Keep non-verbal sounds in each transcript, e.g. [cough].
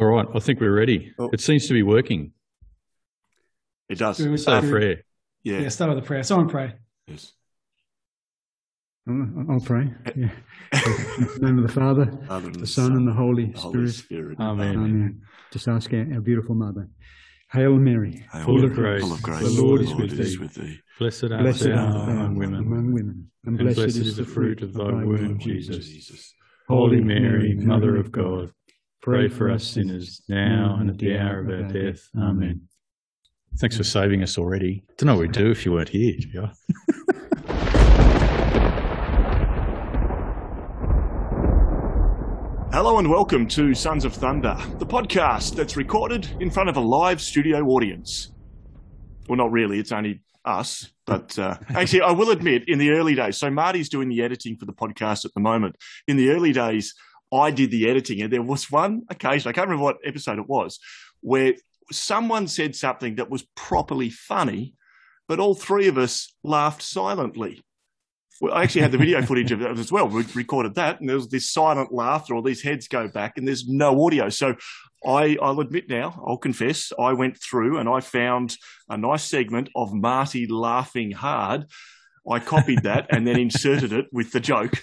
All right, I think we're ready. Oh. It seems to be working. It does. Do we Say a do- prayer. Yeah. Yeah, start with a prayer. Someone pray. Yes. I'll I'll pray. Yeah. In the name of the Father, [laughs] Father and the Son, and the Holy the Holy Spirit. Spirit. Amen. Amen. Just ask our, our beautiful mother. Hail Mary, Hail Full of grace. Full of grace. The Lord is The Lord with is thee. with thee. Blessed art blessed thou art thou among women, among women, and and blessed, is the fruit of thy womb, Jesus. Jesus. Holy Mary, Mother of God, pray for us sinners now and at the hour of our death. Amen. Thanks for saving us already. Don't know what we'd do if you weren't here, to. [laughs] Hello and welcome to Sons of Thunder, the podcast that's recorded in front of a live studio audience. Well, not really, it's only us. But uh, [laughs] actually, I will admit, in the early days, so Marty's doing the editing for the podcast at the moment. In the early days, I did the editing, and there was one occasion, I can't remember what episode it was, where someone said something that was properly funny, but all three of us laughed silently. Well, I actually had the video [laughs] footage of it as well. We recorded that, and there was this silent laughter, all these heads go back, and there's no audio. So I, I'll admit now, I'll confess, I went through and I found a nice segment of Marty laughing hard. I copied that and then inserted it with the joke,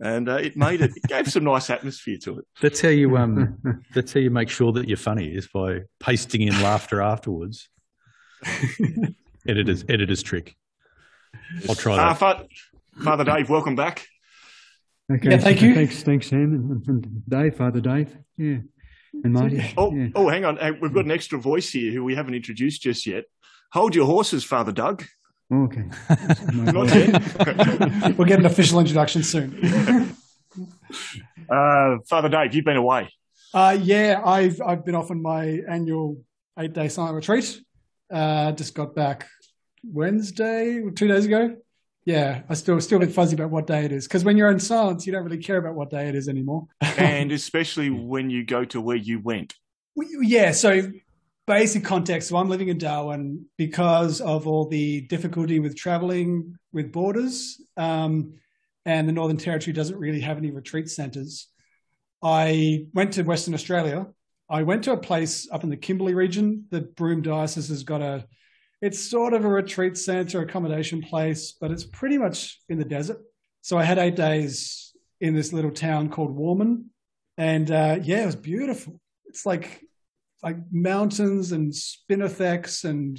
and uh, it made it, it gave some nice atmosphere to it. That's how you um. [laughs] that's how you make sure that you're funny is by pasting in laughter afterwards. [laughs] editor's editor's trick. I'll try Uh, that. Fa- Father Dave, welcome back. Okay, Yeah, thank you. Thanks, thanks, Sam, and, [laughs] and Dave, Father Dave. Yeah. And Marty. Oh, yeah. oh, hang on. Uh, We've got an extra voice here who we haven't introduced just yet. Hold your horses, Father Doug. Okay. [laughs] We'll get an official introduction soon. Uh, Father Dave, you've been away. Uh, yeah, I've I've been off on my annual eight day silent retreat. Uh, just got back Wednesday, two days ago. Yeah, I still still a bit fuzzy about what day it is because when you're in silence, you don't really care about what day it is anymore. and [laughs] especially when you go to where you went. Yeah, so basic context. So I'm living in Darwin because of all the difficulty with traveling with borders, um, and the Northern Territory doesn't really have any retreat centres. I went to Western Australia. I went to a place up in the Kimberley region. The Broome Diocese has got a, it's sort of a retreat centre, accommodation place, but it's pretty much in the desert. So I had eight days in this little town called Warmun, and uh, yeah, it was beautiful. It's like like mountains and spinifex and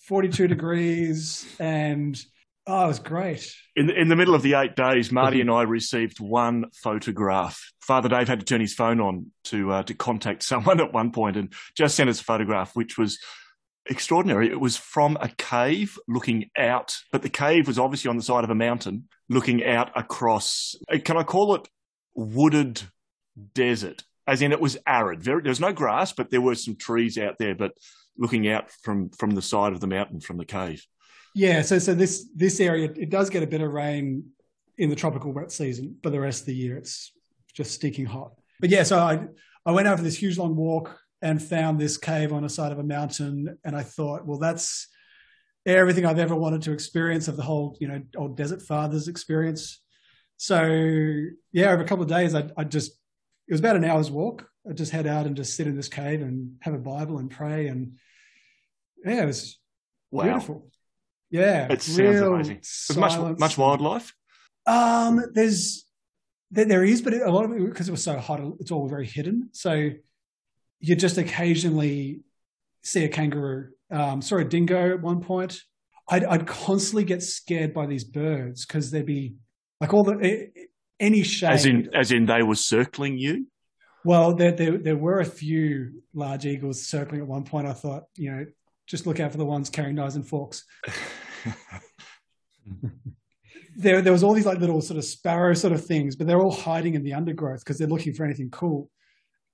42 [laughs] degrees and oh it was great In the, in the middle of the eight days, Marty and I received one photograph. Father Dave had to turn his phone on to uh, to contact [laughs] someone at one point and just sent us a photograph, which was extraordinary. It was from a cave looking out, but the cave was obviously on the side of a mountain looking out across. Can I call it wooded desert? As in, it was arid. Very, there was no grass, but there were some trees out there. But looking out from from the side of the mountain from the cave. yeah so so this this area it does get a bit of rain in the tropical wet season but the rest of the year it's just sticking hot but yeah so i i went over this huge long walk and found this cave on the side of a mountain and i thought well that's everything i've ever wanted to experience of the whole you know old desert fathers experience so yeah over a couple of days i, I just it was about an hour's walk. I just head out and just sit in this cave and have a bible and pray. And yeah it was Wow, beautiful. Yeah It sounds amazing. There's much much wildlife. um there's there, there is but a lot of it because it was so hot it's all very hidden. So you just occasionally see a kangaroo. Um saw a dingo at one point. I'd, I'd constantly get scared by these birds because they'd be like all the any shade As in, as in, they were circling you. well, there, there there were a few large eagles circling at one point. I thought, you know, just look out for the ones carrying knives and forks. [laughs] there, there was all these like little sort of sparrow sort of things, but they're all hiding in the undergrowth because they're looking for anything cool.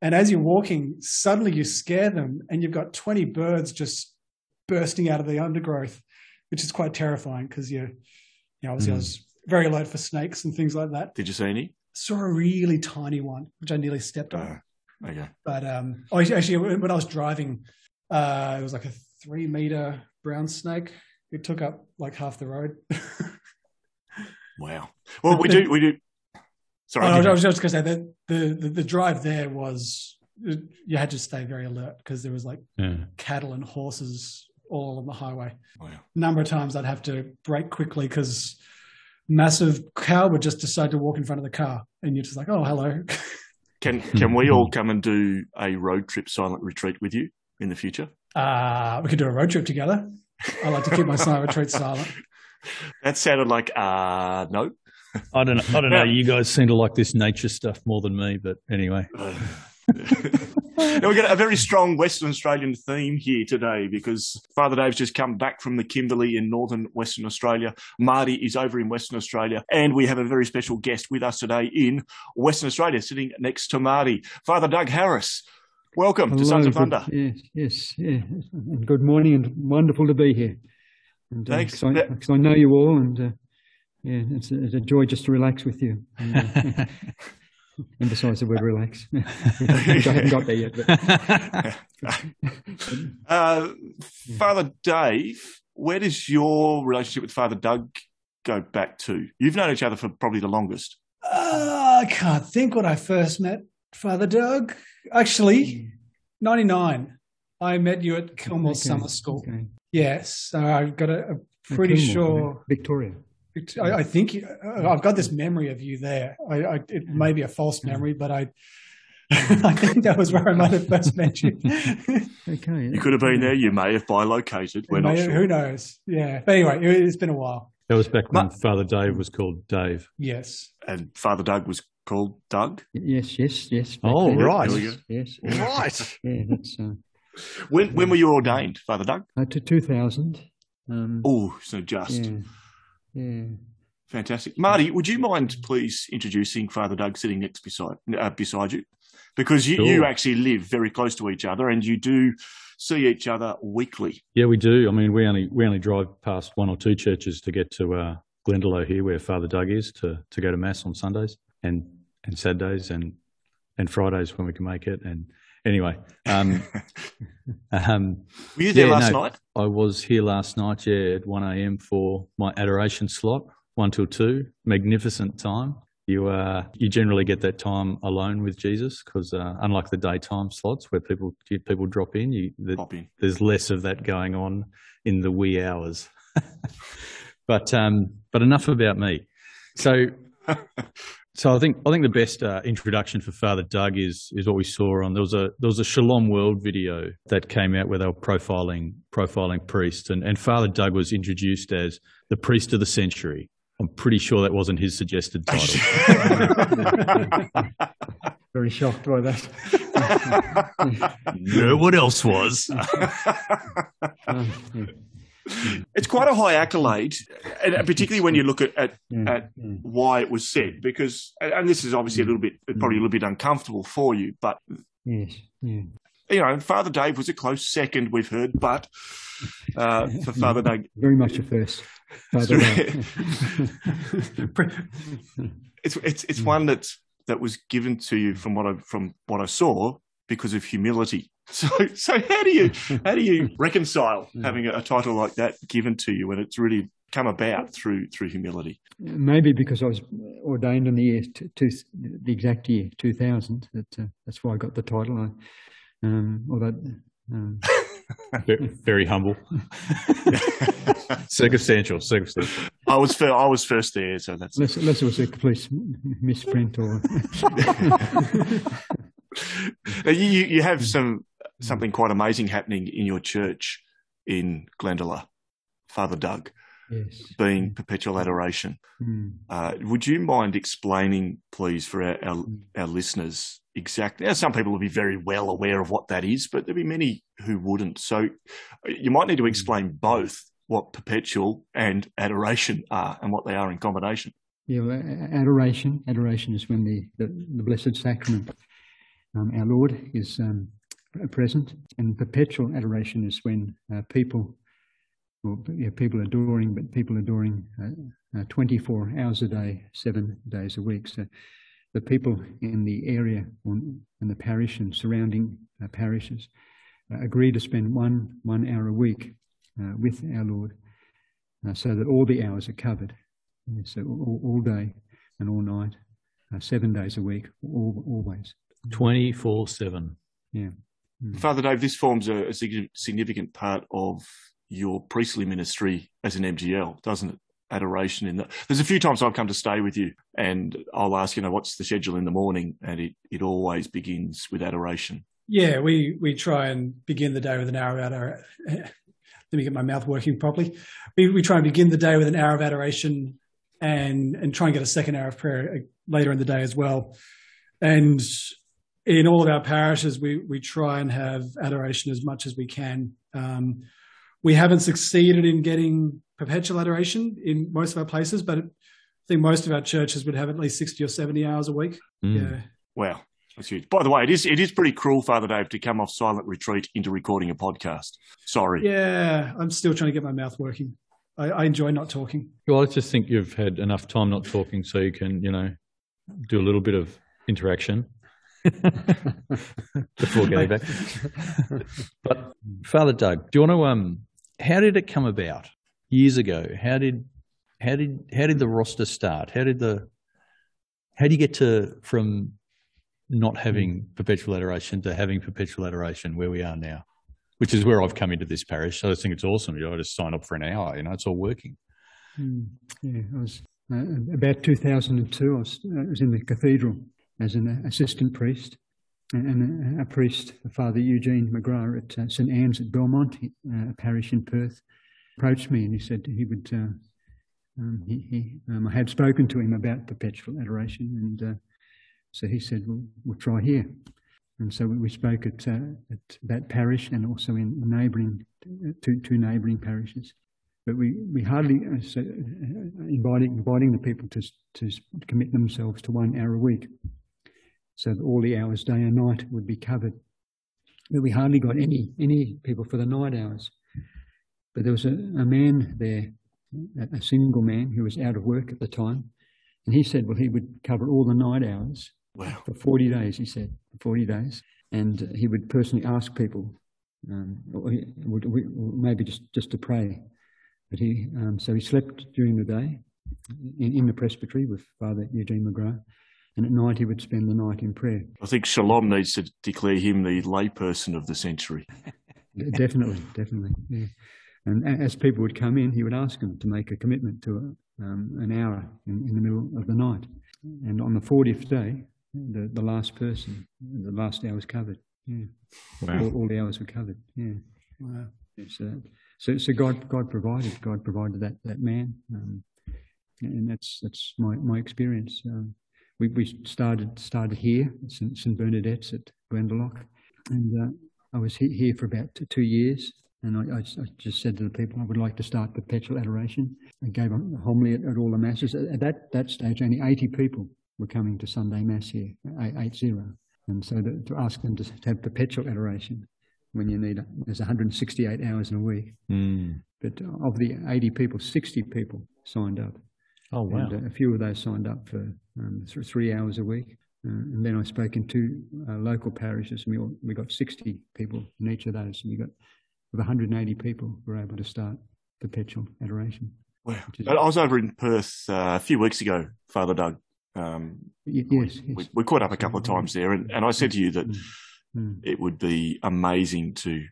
And as you're walking, suddenly you scare them, and you've got 20 birds just bursting out of the undergrowth, which is quite terrifying because you, you know, obviously I Mm. was very alert for snakes and things like that. Did you see any? Saw a really tiny one, which I nearly stepped on. Oh, okay. But um, oh, actually, actually, when I was driving, uh, it was like a three meter brown snake. It took up like half the road. [laughs] Wow. Well, we do. We do. Sorry. Oh, I was just going to say that the, the the drive there was you had to stay very alert because there was like Yeah. cattle and horses all on the highway. Wow. A number of times I'd have to brake quickly because massive cow would just decide to walk in front of the car, and you're just like, "Oh, hello." [laughs] Can can we all come and do a road trip silent retreat with you in the future? Uh, we could do a road trip together. I like to keep my silent retreat silent. [laughs] That sounded like uh no. [laughs] I don't know. I don't know. You guys seem to like this nature stuff more than me, but anyway. Now we've got a very strong Western Australian theme here today because Father Dave's just come back from the Kimberley in northern Western Australia. Marty is over in Western Australia, and we have a very special guest with us today in Western Australia, sitting next to Marty, Father Doug Harris. Welcome to Sons of Thunder. Yes, yes, yeah. And good morning, and wonderful to be here. And, uh, I, 'cause I know you all, and uh, yeah, it's a, it's a joy just to relax with you. And, [laughs] uh, emphasise the word relax. [laughs] [laughs] I haven't got there yet, but [laughs] Uh, Father Dave, where does your relationship with Father Doug go back to? You've known each other for probably the longest. Uh, I can't think when I first met Father Doug. Actually, 99. I met you at Kilmore Okay, Summer School. okay. Yes. So I've got a, a pretty Kilmore, sure. Victoria. I, I think uh, I've got this memory of you there. I, I, it may be a false memory, but I, [laughs] I think that was where I might have first met you. [laughs] Okay. You could have been there. You may have bilocated. We're not May- sure. Who knows? Yeah. But anyway, it, it's been a while. That was back when Ma- Father Dave was called Dave. Yes. And Father Doug was called Doug. Yes, yes, yes. back Oh, then. right. There. Yes, yes. Right. Yeah, that's uh, When when were you ordained, Father Doug? uh, to 2000. Um, Oh, so just yeah, yeah. fantastic. Marty, would you mind please introducing Father Doug sitting next beside uh, beside you, because you, you actually live very close to each other and you do see each other weekly. Yeah, we do. I mean, we only we only drive past one or two churches to get to uh, Glendalough here, where Father Doug is, to to go to mass on Sundays and and Saturdays and and Fridays when we can make it. And anyway, um, [laughs] um, Were you there Yeah, last no. night? I was here last night, yeah, at one a.m. for my adoration slot, one till two. Magnificent time. You uh, you generally get that time alone with Jesus because uh, unlike the daytime slots where people people drop in, you the, Pop in. there's less of that going on in the wee hours. [laughs] but um, but enough about me. So [laughs] so I think I think the best uh, introduction for Father Doug is is what we saw on there was a there was a Shalom World video that came out where they were profiling profiling priests and, and Father Doug was introduced as the priest of the century. I'm pretty sure that wasn't his suggested title. [laughs] Very shocked by that. [laughs] no one else was. [laughs] It's quite a high accolade, and particularly when you look at, at, yeah, at mm. why it was said, because and this is obviously a mm. little bit probably a little bit uncomfortable for you, but Yes, yeah. you know, Father Dave was a close second, we've heard, but uh, [laughs] for Father Dave, Very much a first. [laughs] It's it's it's one that's that was given to you from what I from what I saw because of humility. So so how do you [laughs] how do you reconcile having a, a title like that given to you when it's really come about through through humility? Maybe because I was ordained in the year t- two, the exact year two thousand. That uh, that's why I got the title. I, um, although um, [laughs] Ve- Very humble. [laughs] circumstantial, circumstantial. I was fir- I was first there, so that's unless, unless it was a complete misprint or you you you have some something quite amazing happening in your church in Glendalough, Father Doug, yes. being perpetual adoration. Mm. Uh, would you mind explaining, please, for our, our, our listeners exactly? Now, some people will be very well aware of what that is, but there'll be many who wouldn't. So uh, you might need to explain both what perpetual and adoration are and what they are in combination. Yeah, adoration. Adoration is when the, the, the Blessed Sacrament, um, our Lord, is um, present, and perpetual adoration is when uh, people, well, yeah, people adoring, but people adoring uh, uh, 24 hours a day, seven days a week. So the people in the area in the parish and surrounding uh, parishes uh, agree to spend one one hour a week uh, with our Lord, uh, so that all the hours are covered. Yeah, so all, all day and all night, uh, seven days a week, all, always. 24 7. Yeah. Mm. Father Dave, this forms a, a significant part of your priestly ministry as an MGL, doesn't it? Adoration in that. There's a few times I've come to stay with you, and I'll ask, you know, what's the schedule in the morning, and it it always begins with adoration. Yeah, we we try and begin the day with an hour of adoration. [laughs] Let me get my mouth working properly. We we try and begin the day with an hour of adoration, and and try and get a second hour of prayer later in the day as well. And in all of our parishes, we we try and have adoration as much as we can. Um, we haven't succeeded in getting perpetual adoration in most of our places, but I think most of our churches would have at least sixty or seventy hours a week. Mm. Yeah. Wow. That's huge. By the way, it is it is pretty cruel, Father Dave, to come off silent retreat into recording a podcast. Sorry. Yeah, I'm still trying to get my mouth working. I, I enjoy not talking. Well, I just think you've had enough time not talking, so you can, you know, do a little bit of interaction [laughs] before getting back. [laughs] but Father Doug, do you want to um how did it come about years ago? How did how did how did the roster start? How did the how do you get to from not having perpetual adoration to having perpetual adoration where we are now? Which is where I've come into this parish. So I think it's awesome. You know, I just sign up for an hour. You know, it's all working. Mm, yeah, I was uh, about 2002. I was, I was in the cathedral as an assistant priest, and a, a priest, Father Eugene McGrath at uh, St Anne's at Belmont, uh, a parish in Perth, approached me and he said he would. Uh, um, he, he um, I had spoken to him about perpetual adoration, and uh, so he said, "We'll, we'll try here." And so we spoke at, uh, at that parish and also in neighbouring two, two neighbouring parishes. But we, we hardly uh, so, inviting inviting the people to to commit themselves to one hour a week so that all the hours, day and night, would be covered. But we hardly got any any people for the night hours. But there was a, a man there, a, a single man who was out of work at the time, and he said, well, he would cover all the night hours wow. for 40 days, he said, 40 days. And he would personally ask people, um, or he would, maybe just, just to pray. But he, um, so he slept during the day in, in the presbytery with Father Eugene McGrath and at night he would spend the night in prayer. I think Shalom needs to declare him the layperson of the century. [laughs] definitely, definitely. Yeah. And as people would come in, he would ask them to make a commitment to um, an hour in, in, the middle of the night. And on the 40th day, the, the last person, the last hour was covered. Yeah. Wow. All, all the hours were covered. Yeah. Wow. So, so, so God, God provided. God provided that that man, um, and that's that's my my experience. Um, we, we started started here at St, St Bernadette's at Glendalough, and uh, I was here for about two years. And I, I, just said to the people, I would like to start perpetual adoration. I gave a homily at, at all the masses. At that that stage, only 80 people were coming to Sunday Mass here, eight zero. And so to, to ask them to, to, have perpetual adoration when you need, there's 168 hours in a week. Mm. But of the 80 people, 60 people signed up. Oh, wow. And uh, a few of those signed up for um, th- three hours a week. Uh, and then I spoke in two uh, local parishes, and we, all, we got 60 people in each of those. And we got of 180 people were able to start perpetual adoration. Wow. Is, I was over in Perth uh, a few weeks ago, Father Doug. Um, yes, we, yes. We, we, caught up a couple of times there, and, and I said to you that mm. Mm. it would be amazing to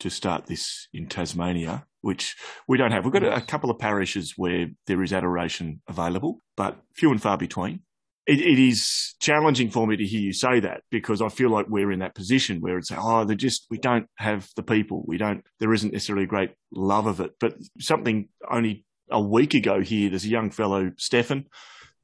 to start this in Tasmania which we don't have. We've got a, couple of parishes where there is adoration available, but few and far between. It, it is challenging for me to hear you say that because I feel like we're in that position where it's, oh, they just, we don't have the people. We don't, there isn't necessarily a great love of it. But something only a week ago here, there's a young fellow, Stefan,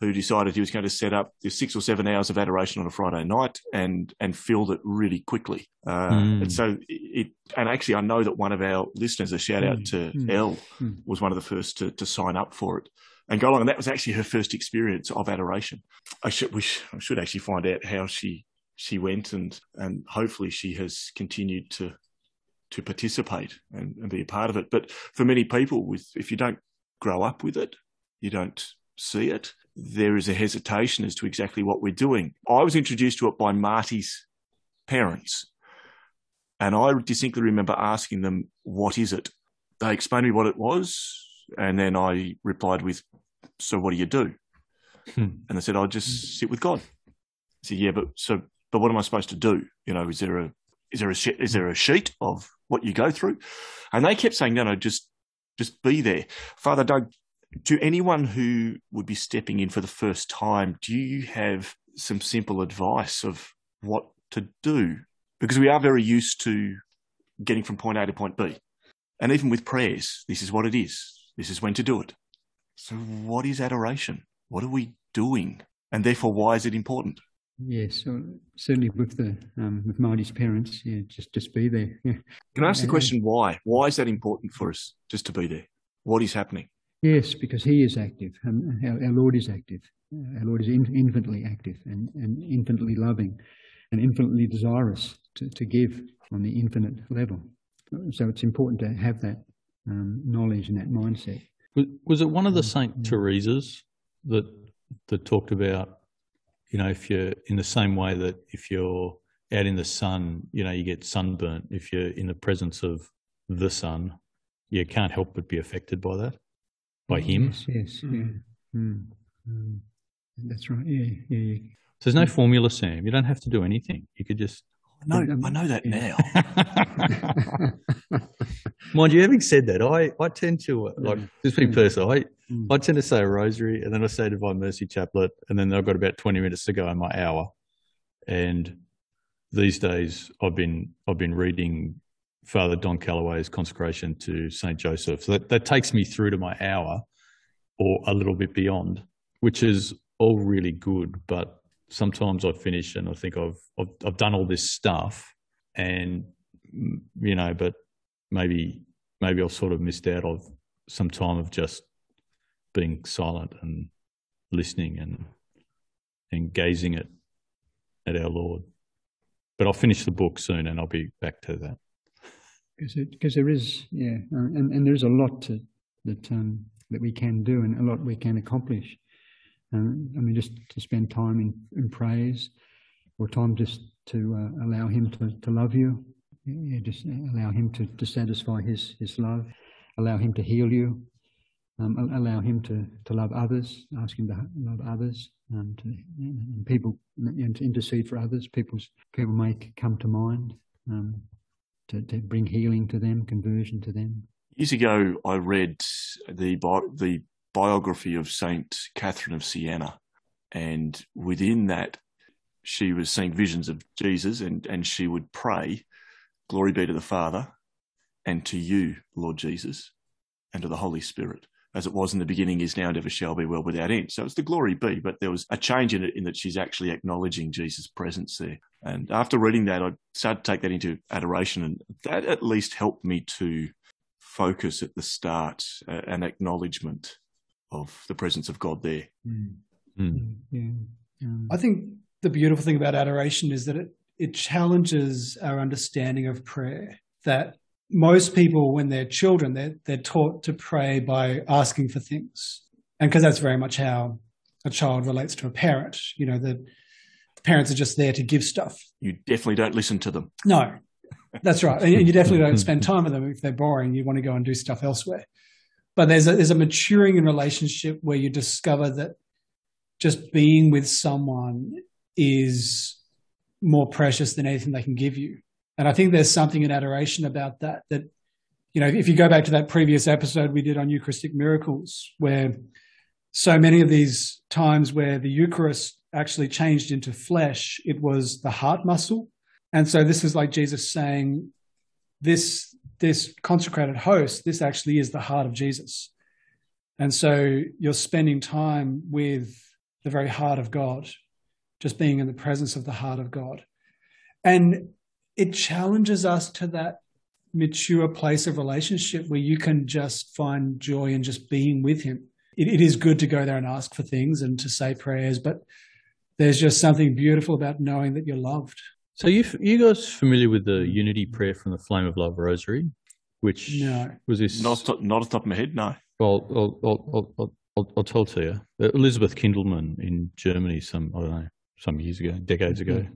who decided he was going to set up this six or seven hours of adoration on a Friday night and and filled it really quickly. Uh, mm. And so it, and actually, I know that one of our listeners, a shout out mm. to mm. Elle, mm. was one of the first to, to sign up for it and go along. And that was actually her first experience of adoration. I should we I should actually find out how she she went and and hopefully she has continued to to participate and, and be a part of it. But for many people, with if you don't grow up with it, you don't see it, there is a hesitation as to exactly what we're doing. I was introduced to it by Marty's parents, and I distinctly remember asking them, What is it? They explained to me what it was, and then I replied with, So what do you do? Hmm. And they said, I'll just sit with God. I said, Yeah, but so but what am I supposed to do? You know, is there a is there a is there a sheet of what you go through? And they kept saying, no, no, just just be there, Father Doug. To anyone who would be stepping in for the first time, do you have some simple advice of what to do? Because we are very used to getting from point A to point B. And even with prayers, this is what it is. This is when to do it. So, what is adoration? What are we doing? And therefore, why is it important? Yes, so certainly with the um, with Marty's parents, yeah, just just be there. Yeah. Can I ask the question why? Why is that important for us just to be there? What is happening? Yes, because He is active, and our, our Lord is active. Our Lord is in, infinitely active and, and infinitely loving, and infinitely desirous to, to give on the infinite level. So it's important to have that um, knowledge and that mindset. Was, was it one of the Saint Mm. Teresa's that that talked about, you know, if you're in the same way that if you're out in the sun, you know, you get sunburnt. If you're in the presence of the sun, you can't help but be affected by that, by him. Yes, yes, Mm. yeah. Mm, mm. That's right. Yeah, yeah. So there's no formula, Sam. You don't have to do anything. You could just. No, I know that yeah. now. [laughs] Mind you, having said that, I, I tend to, uh, like, just being Mm. personal, I, Mm. I tend to say a rosary and then I say Divine Mercy Chaplet, and then I've got about 20 minutes to go in my hour. And these days I've been, I've been reading Father Don Calloway's consecration to St. Joseph. So that, that takes me through to my hour or a little bit beyond, which is all really good. But sometimes I finish and I think I've, I've, I've done all this stuff and, you know, but maybe, maybe I've sort of missed out of some time of just being silent and listening and and gazing at at our Lord. But I'll finish the book soon, and I'll be back to that. Because there is yeah uh, and, and there's a lot to, that um, that we can do and a lot we can accomplish. Um, i mean just to spend time in, in praise or time just to uh, allow him to, to love you. Yeah, just allow him to, to satisfy his his love. Allow him to heal you. Um, allow him to, to love others ask him to love others um, to, and people and to intercede for others. People's people may come to mind. Um, to, to bring healing to them, conversion to them. Years ago, I read the bi- the biography of Saint Catherine of Siena, and within that, she was seeing visions of Jesus, and and she would pray, "Glory be to the Father, and to you, Lord Jesus, and to the Holy Spirit." As it was in the beginning, is now, and ever shall be, world without end. So it's the glory be, but there was a change in it in that she's actually acknowledging Jesus' presence there. And after reading that, I started to take that into adoration, and that at least helped me to focus at the start, uh, an acknowledgement of the presence of God there. Mm. Yeah. Um, I think the beautiful thing about adoration is that it, it challenges our understanding of prayer. That most people, when they're children, they're, they're taught to pray by asking for things. And because that's very much how a child relates to a parent, you know, the parents are just there to give stuff. You definitely don't listen to them. No, that's right. And you definitely don't spend [laughs] time with them if they're boring. You want to go and do stuff elsewhere. But there's a, there's a maturing in relationship where you discover that just being with someone is more precious than anything they can give you. And I think there's something in adoration about that. That you know, if you go back to that previous episode we did on Eucharistic miracles, where so many of these times where the Eucharist actually changed into flesh, it was the heart muscle and so this is like Jesus saying, this this consecrated host, this actually is the heart of Jesus. And so you're spending time with the very heart of God, just being in the presence of the heart of God. And it challenges us to that mature place of relationship where you can just find joy in just being with him. It, it is good to go there and ask for things and to say prayers, but there's just something beautiful about knowing that you're loved. So you you guys familiar with the Unity Prayer from the Flame of Love Rosary, which No. was this? Not, off the not off the top of my head, no. Well, I'll, I'll, I'll, I'll, I'll, I'll tell to you. Elizabeth Kindelmann in Germany, some I don't know, some years ago, decades ago,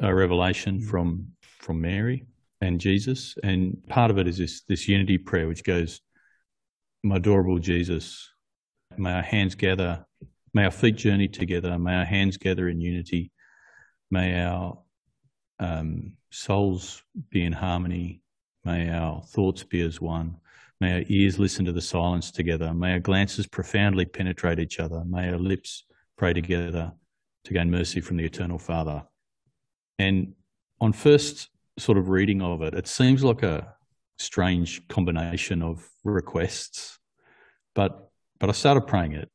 a revelation from from Mary and Jesus, and part of it is this this unity prayer, which goes, "My adorable Jesus, may our hands gather, may our feet journey together, may our hands gather in unity, may our um, souls be in harmony. May our thoughts be as one. May our ears listen to the silence together. May our glances profoundly penetrate each other. May our lips pray together to gain mercy from the Eternal Father. And on first sort of reading of it, it seems like a strange combination of requests, but but I started praying it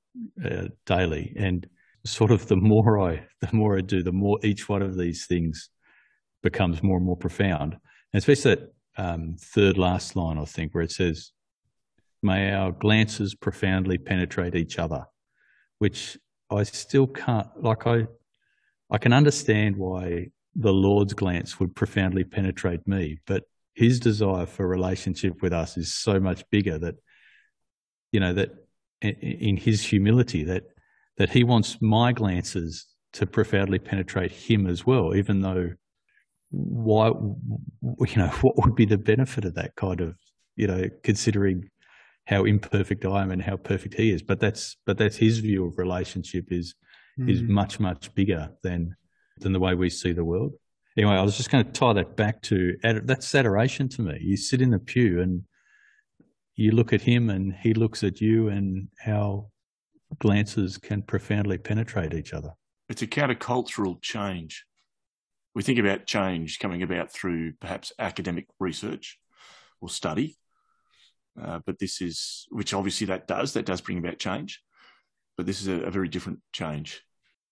uh, daily, and sort of the more I the more I do, the more each one of these things becomes more and more profound. And especially that um, third last line, I think, where it says, "May our glances profoundly penetrate each other," which I still can't like. I I can understand why the Lord's glance would profoundly penetrate me, but his desire for relationship with us is so much bigger that you know that in his humility that that he wants my glances to profoundly penetrate him as well even though why you know [laughs] what would be the benefit of that kind of you know considering how imperfect I am and how perfect he is but that's but that's his view of relationship is mm. is much much bigger than than the way we see the world anyway, I was just going to tie that back to that's adoration to me. You sit in the pew and you look at him, and he looks at you, and our glances can profoundly penetrate each other. It's a countercultural change. We think about change coming about through perhaps academic research or study, uh, but this is, which obviously that does, that does bring about change, but this is a, a very different change,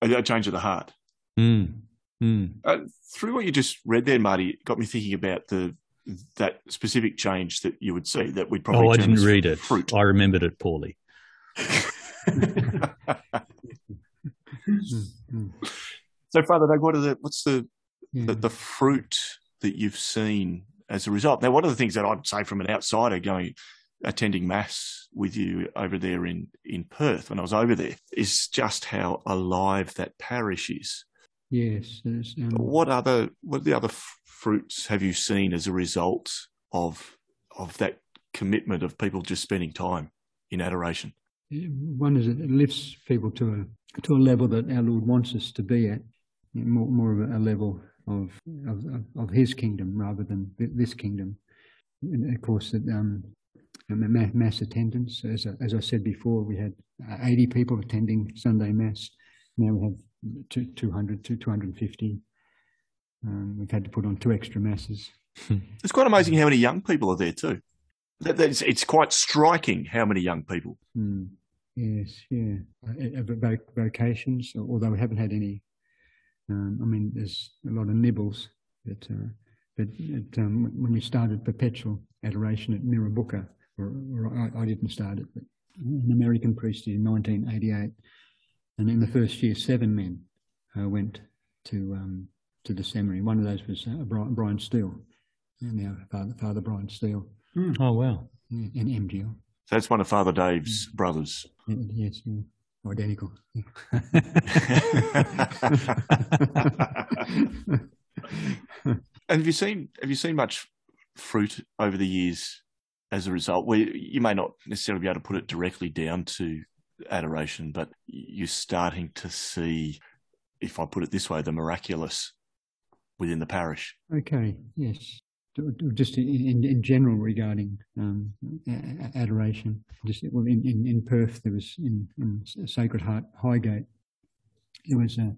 a, a change of the heart. Mm. Mm. Uh, through what you just read there, Marty, it got me thinking about the that specific change that you would see that we'd probably. Oh, I didn't read it. Fruit. I remembered it poorly. [laughs] so, Father Doug, what are the what's the, yeah. the the fruit that you've seen as a result? Now, one of the things that I'd say from an outsider going attending mass with you over there in in Perth when I was over there is just how alive that parish is. Yes. Um, what other what the other f- fruits have you seen as a result of of that commitment of people just spending time in adoration? One is it lifts people to a to a level that our Lord wants us to be at, more, more of a level of, of of His kingdom rather than this kingdom. And of course, that um, mass attendance, as I, as I said before, we had 80 people attending Sunday mass. Now we have 200 to 250. Um, we've had to put on two extra masses. [laughs] It's quite amazing how many young people are there too. It's, it's quite striking how many young people. Mm. Yes, yeah. Uh, uh, vocations, although we haven't had any. Um, I mean, there's a lot of nibbles, but uh, but it, um, when we started perpetual adoration at Mirrabooka, or, or I, I, didn't start it, but an American priest in 1988 and in the first year, seven men uh, went to um, to the seminary. One of those was uh, Brian Steele, and now Father, Father Brian Steele. Mm. Oh wow! In MGL. So that's one of Father Dave's mm. brothers. Yes, yeah. identical. and [laughs] have you seen have you seen much fruit over the years as a result? Where you may not necessarily be able to put it directly down to adoration, but you're starting to see, if I put it this way, the miraculous within the parish. Okay, yes. Just in, in general regarding um, adoration, just well, in, in, in, Perth there was in, in Sacred Heart Highgate, there was a,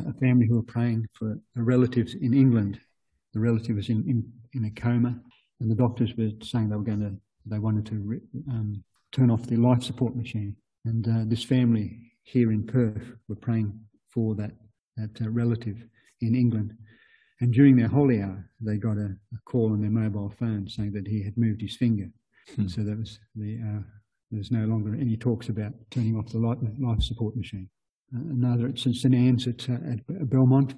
a family who were praying for a relative in England. The relative was in, in, in a coma, and the doctors were saying they were going to, they wanted to um, turn off the life support machine. And uh, this family here in Perth were praying for that, that uh, relative in England. And during their holy hour, they got a, a, call on their mobile phone saying that he had moved his finger. Hmm. So there was the, uh, there's no longer any talks about turning off the life, life support machine. Uh, another at St Anne's at, uh, at Belmont.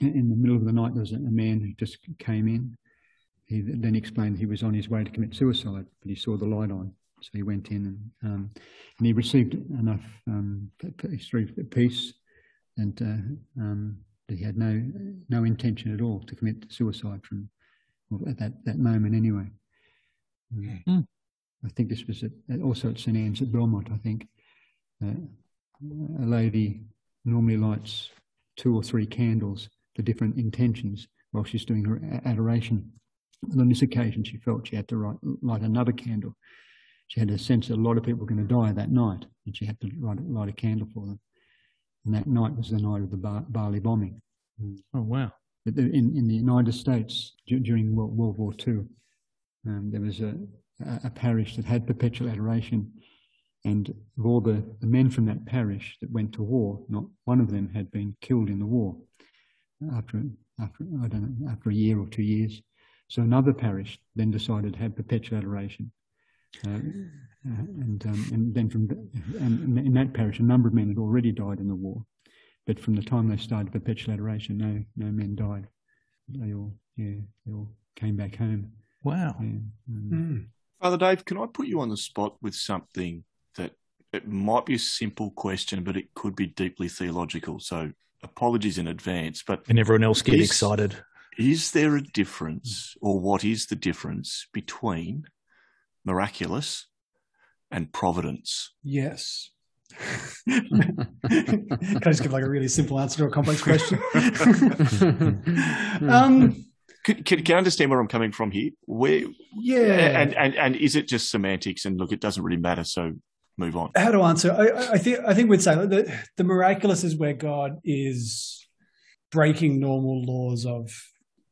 In the middle of the night, there was a, a man who just came in. He then explained he was on his way to commit suicide, but he saw the light on. So he went in and, um, and he received enough um, peace and uh, um, he had no no intention at all to commit suicide from well, at that, that moment anyway. Mm. I think this was at, also at St Anne's at Belmont. I think uh, a lady normally lights two or three candles for different intentions while she's doing her adoration. And on this occasion, she felt she had to light, light another candle. She had a sense that a lot of people were going to die that night, and she had to light, light a candle for them. And that night was the night of the Bar- Bali bombing. Oh wow! But in, in the United States during World, World War II, um, there was a, a, parish that had perpetual adoration, and of all the, the men from that parish that went to war, not one of them had been killed in the war after after I don't know after a year or two years. So another parish then decided to have perpetual adoration, and um, and then from the, and in that parish a number of men had already died in the war, but from the time they started perpetual adoration, no no men died. They all yeah they all came back home. Wow. Yeah. Mm. Father Dave, can I put you on the spot with something that it might be a simple question, but it could be deeply theological. So apologies in advance. But and everyone else get is, excited. Is there a difference, or what is the difference between miraculous and providence? Yes. Can I just give like a really simple answer to a complex question? [laughs] um, can, can, can, I understand where I'm coming from here? Where, yeah, and, and and is it just semantics? And look, it doesn't really matter. So move on. How to answer? I, I think I think we'd say the the miraculous is where God is breaking normal laws of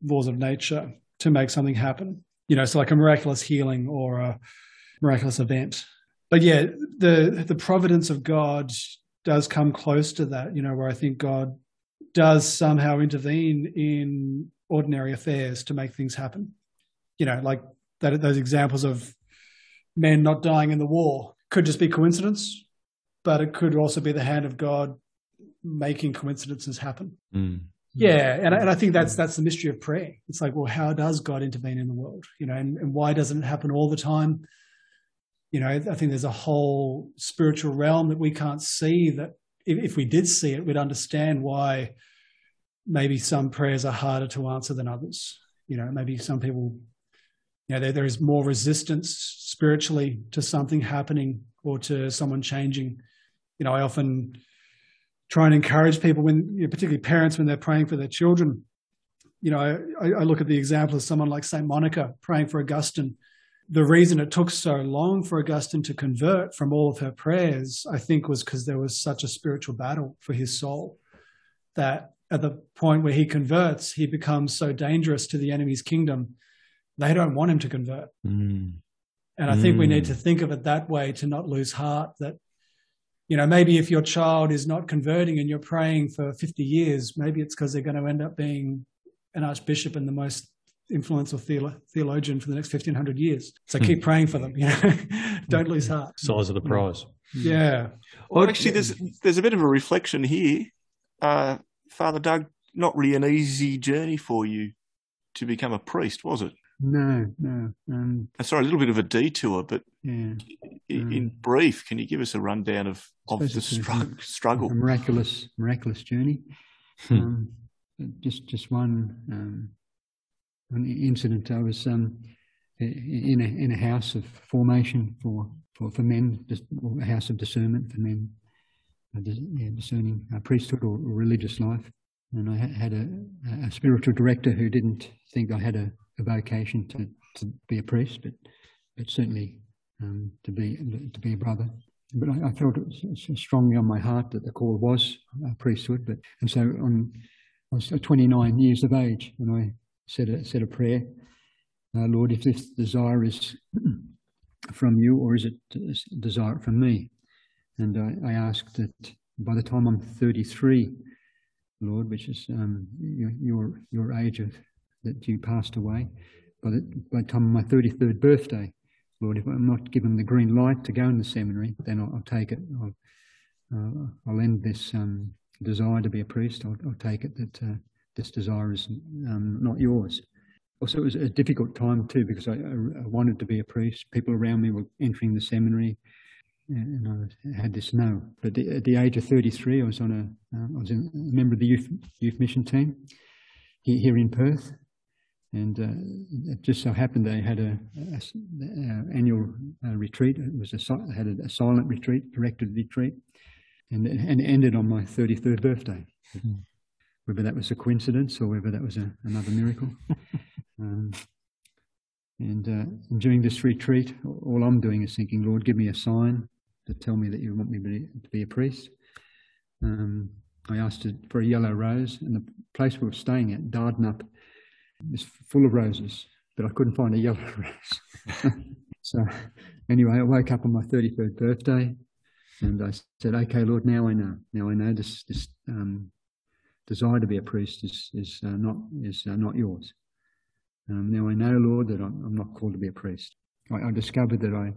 laws of nature to make something happen. You know, so like a miraculous healing or a miraculous event. But yeah, the the providence of God does come close to that. You know, where I think God does somehow intervene in ordinary affairs to make things happen. You know, like that, those examples of men not dying in the war could just be coincidence, but it could also be the hand of God making coincidences happen. Mm. Yeah, and, and I think that's that's the mystery of prayer. It's like, well, how does God intervene in the world? You know, and, and why doesn't it happen all the time? You know, I think there's a whole spiritual realm that we can't see. That if, if we did see it, we'd understand why maybe some prayers are harder to answer than others. You know, maybe some people, you know, there, there is more resistance spiritually to something happening or to someone changing. You know, I often try and encourage people when, you know, particularly parents, when they're praying for their children. You know, I, I look at the example of someone like Saint Monica praying for Augustine. The reason it took so long for Augustine to convert from all of her prayers, I think, was because there was such a spiritual battle for his soul that at the point where he converts, he becomes so dangerous to the enemy's kingdom, they don't want him to convert. Mm. And I mm. think we need to mm. think of it that way to not lose heart that, you know, maybe if your child is not converting and you're praying for 50 years, maybe it's because they're going to end up being an archbishop and the most influential theologian for the next 1500 years. So keep hmm. praying for them, you know, [laughs] don't lose heart. Size of the prize. Yeah. Well, actually, there's, there's a bit of a reflection here. Uh, Father Doug, not really an easy journey for you to become a priest, was it? No, no. Um, uh, Sorry, a little bit of a detour, but yeah, in, um, in brief, can you give us a rundown of, of the stru- struggle? A miraculous, miraculous journey. Hmm. Um, just, just one, um, one incident. I was um, in a in a house of formation for for, for men, just a house of discernment for men yeah, discerning uh, priesthood or, or, religious life. And I had a, a, spiritual director who didn't think I had a, a vocation to, to be a priest, but but certainly um, to be to be a brother. But I, I felt it strongly on my heart that the call was a priesthood. But and so on, I was 29 years of age, and I said a, said a prayer, uh, Lord, if this desire is [clears throat] from you, or is it desire from me? And I, I ask that by the time I'm 33, Lord, which is um, your your age of that you passed away, by the, by the time of my 33rd birthday, Lord, if I'm not given the green light to go in the seminary, then I'll, I'll take it. I'll, uh, I'll end this um, desire to be a priest. I'll, I'll take it that uh, this desire is um, not yours. Also, it was a difficult time too because I, I, wanted to be a priest. People around me were entering the seminary and I had this no. But at the age of 33, I was on a, uh, I was a member of the youth youth mission team here in Perth, and uh, it just so happened they had a, a, a annual uh, retreat. It was a had a, silent retreat, directed retreat, and and it ended on my 33rd birthday. Mm-hmm. whether that was a coincidence or whether that was a, another miracle. [laughs] um, and, uh, during this retreat, all I'm doing is thinking, Lord, give me a sign to tell me that you want me to be a priest. Um, I asked for a yellow rose, and the place we were staying at, Dardanup, is full of roses, but I couldn't find a yellow [laughs] rose. [laughs] so, anyway, I woke up on my 33rd birthday, and I said, "Okay, Lord, now I know. Now I know this this um, desire to be a priest is is uh, not is uh, not yours. Um, now I know, Lord, that I'm, I'm, not called to be a priest. I, I, discovered that I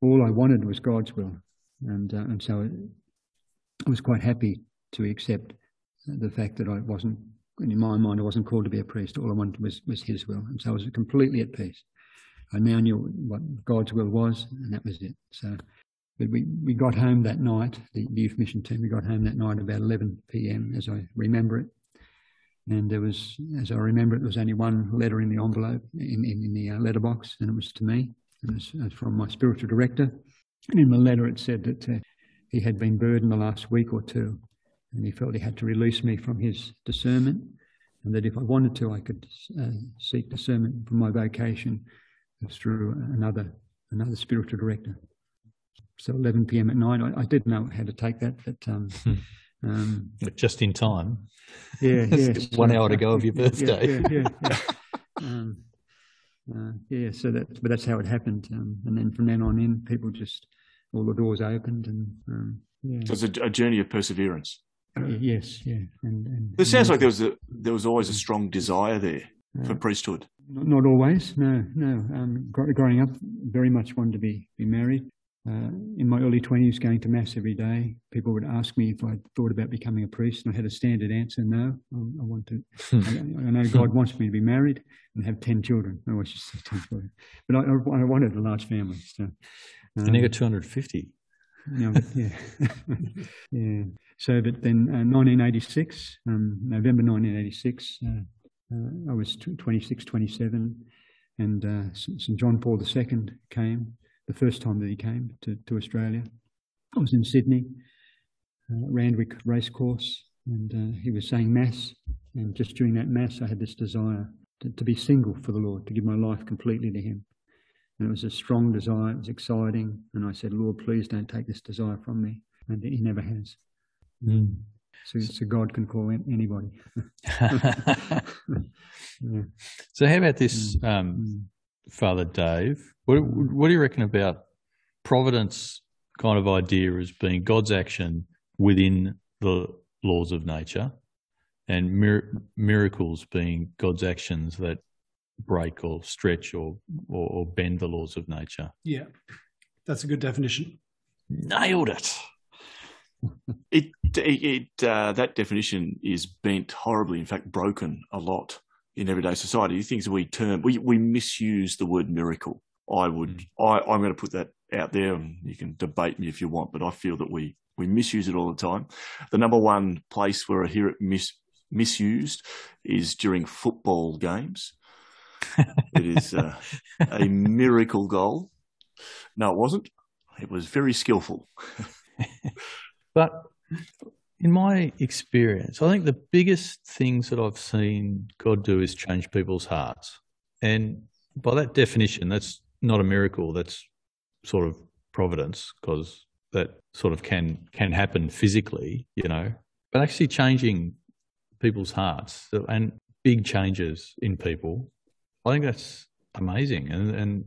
all I wanted was God's will, and uh, and so I was quite happy to accept the fact that I wasn't, in my mind, I wasn't called to be a priest. All I wanted was, was His will. And so I was completely at peace. I now knew what God's will was, and that was it. So but we, we got home that night, the, youth mission team, we got home that night about 11 p.m., as I remember it. And there was, as I remember it, there was only one letter in the envelope, in, in, in the uh, letterbox, and it was to me. Was, it was, from my spiritual director. And in the letter, it said that uh, he had been burdened the last week or two and he felt he had to release me from his discernment, and that if I wanted to, I could uh, seek discernment from my vocation through another another spiritual director. So 11 p.m. at night, I, I did know how to take that, but um, [laughs] hmm. um, just in time. Yeah, [laughs] yeah. One hour to go of your birthday. Yeah, yeah, yeah. [laughs] um, uh, yeah so that, but that's how it happened, um, and then from then on in, people just all the doors opened, and um, yeah. So it's a, a journey of perseverance. Yes, yeah. And, and it sounds like there was a there was always a strong desire there uh, for priesthood. Not, not, always, no, no. Um, growing up, very much wanted to be be married. Uh, in my early twenties, going to mass every day, people would ask me if I thought about becoming a priest, and I had a standard answer: no. Um, I want to. [laughs] I, I, know God wants me to be married and have ten children. I always just say ten children, but I, I wanted a large family. So, um, and you got two hundred fifty. Yeah, [laughs] yeah. So, but then uh, 1986, um, November 1986, uh, uh, I was 26, 27, and uh, St. John Paul II came, the first time that he came to, to Australia. I was in Sydney, uh, Randwick Racecourse, and uh, he was saying Mass. And just during that Mass, I had this desire to, to be single for the Lord, to give my life completely to Him. And it was a strong desire, it was exciting. And I said, Lord, please don't take this desire from me. And He never has. Mm. So, so, God can call anybody. [laughs] yeah. So, how about this, mm. um, mm. Father Dave? What, what do you reckon about providence kind of idea as being God's action within the laws of nature, and mir- miracles being God's actions that break or stretch or, or, or bend the laws of nature? Yeah, that's a good definition. Nailed [laughs] it it it uh, that definition is bent horribly, in fact, broken a lot in everyday society. The things we term we we misuse the word miracle. I would mm. I I'm going to put that out there, and you can debate me if you want, but I feel that we we misuse it all the time. The number one place where I hear it mis, misused is during football games. It is uh, [laughs] a miracle goal. No, it wasn't. It was very skillful. [laughs] But in my experience, I think the biggest things that I've seen God do is change people's hearts. And by that definition, that's not a miracle, that's sort of providence because that sort of can can happen physically, you know. But actually changing people's hearts and big changes in people, I think that's amazing. And and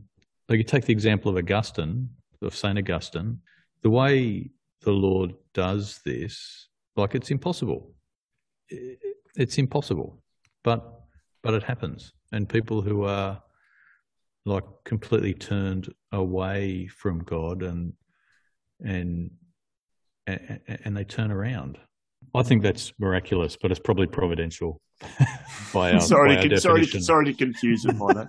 like you take the example of Augustine, of Saint Augustine, the way the Lord does this, like it's impossible. It's impossible, but but it happens, and people who are like completely turned away from God and and and, and they turn around. I think that's miraculous, but it's probably providential. [laughs] by our, [laughs] sorry, by to, sorry, sorry to confuse it by that.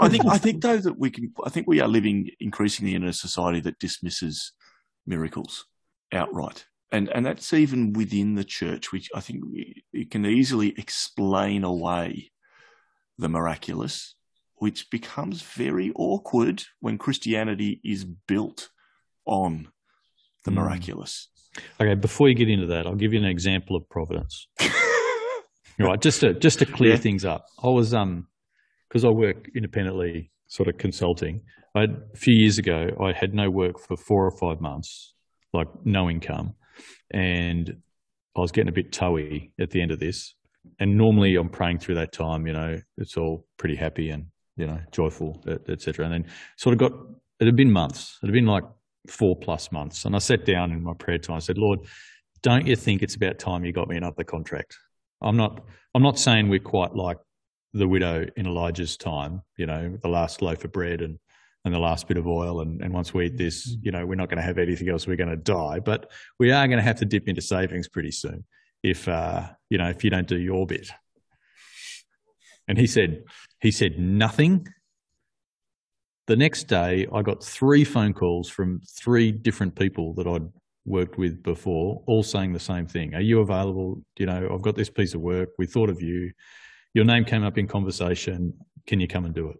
I think I think though that we can. I think we are living increasingly in a society that dismisses miracles outright. And, and that's even within the church, which I think it can easily explain away the miraculous, which becomes very awkward when Christianity is built on the mm. miraculous. Okay, before you get into that, I'll give you an example of providence. [laughs] Right, just to just to clear Yeah. things up, I was um because I work independently, sort of consulting. I had, a few years ago, I had no work for four or five months, like no income, and I was getting a bit toey at the end of this. And normally, I'm praying through that time. You know, it's all pretty happy and you know joyful, etc. And then sort of got it had been months. It had been like four plus months, and I sat down in my prayer time. I said, Lord, don't you think it's about time you got me another contract? I'm not. I'm not saying we're quite like the widow in Elijah's time. You know, the last loaf of bread and and the last bit of oil, and, and once we eat this, you know, we're not going to have anything else. We're going to die, but we are going to have to dip into savings pretty soon if uh, you know if you don't do your bit. And he said, he said nothing. The next day, I got three phone calls from three different people that I'd worked with before, all saying the same thing. Are you available? You know, I've got this piece of work. We thought of you. Your name came up in conversation. Can you come and do it?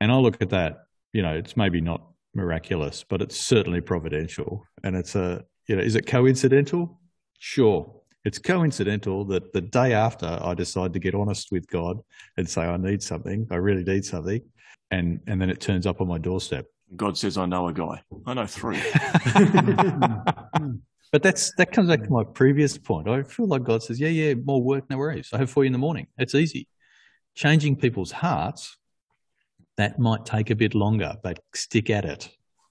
And I look at that, you know, it's maybe not miraculous, but it's certainly providential. And it's a, you know, is it coincidental? Sure. It's coincidental that the day after I decide to get honest with God and say, I need something, I really need something. And, and then it turns up on my doorstep. God says, I know a guy. I know three. [laughs] But that's that comes back to my previous point. I feel like God says, "Yeah, yeah, more work, no worries. I have for you in the morning. It's easy." Changing people's hearts that might take a bit longer, but stick at it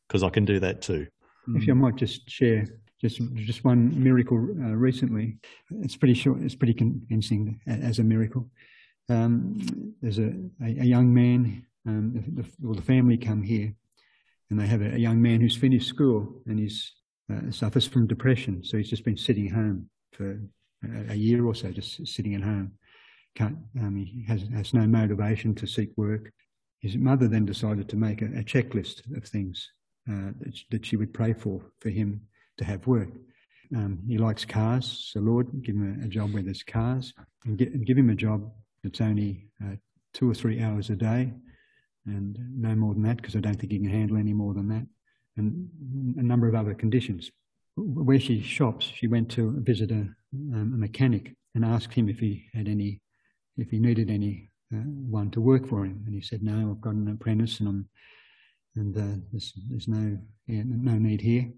because I can do that too. If I might just share just just one miracle uh, recently. It's pretty short. It's pretty convincing as a miracle. Um, there's a, a, a, young man. Um, the, the, well, the family come here, and they have a, young man who's finished school and he's uh, suffers from depression. So he's just been sitting home for a, a year or so, just sitting at home. Can't, um, he has, has no motivation to seek work. His mother then decided to make a, a checklist of things uh, that, that, she would pray for for him to have work. Um, he likes cars, so Lord, give him a, a job where there's cars, and, get, and, give him a job that's only uh, two or three hours a day, and no more than that, because I don't think he can handle any more than that and a number of other conditions. Where she shops, she went to visit a, um, a mechanic and asked him if he had any, if he needed any uh, one to work for him, and he said, "No, I've got an apprentice, and I'm, and uh, there's, there's no yeah, no need here."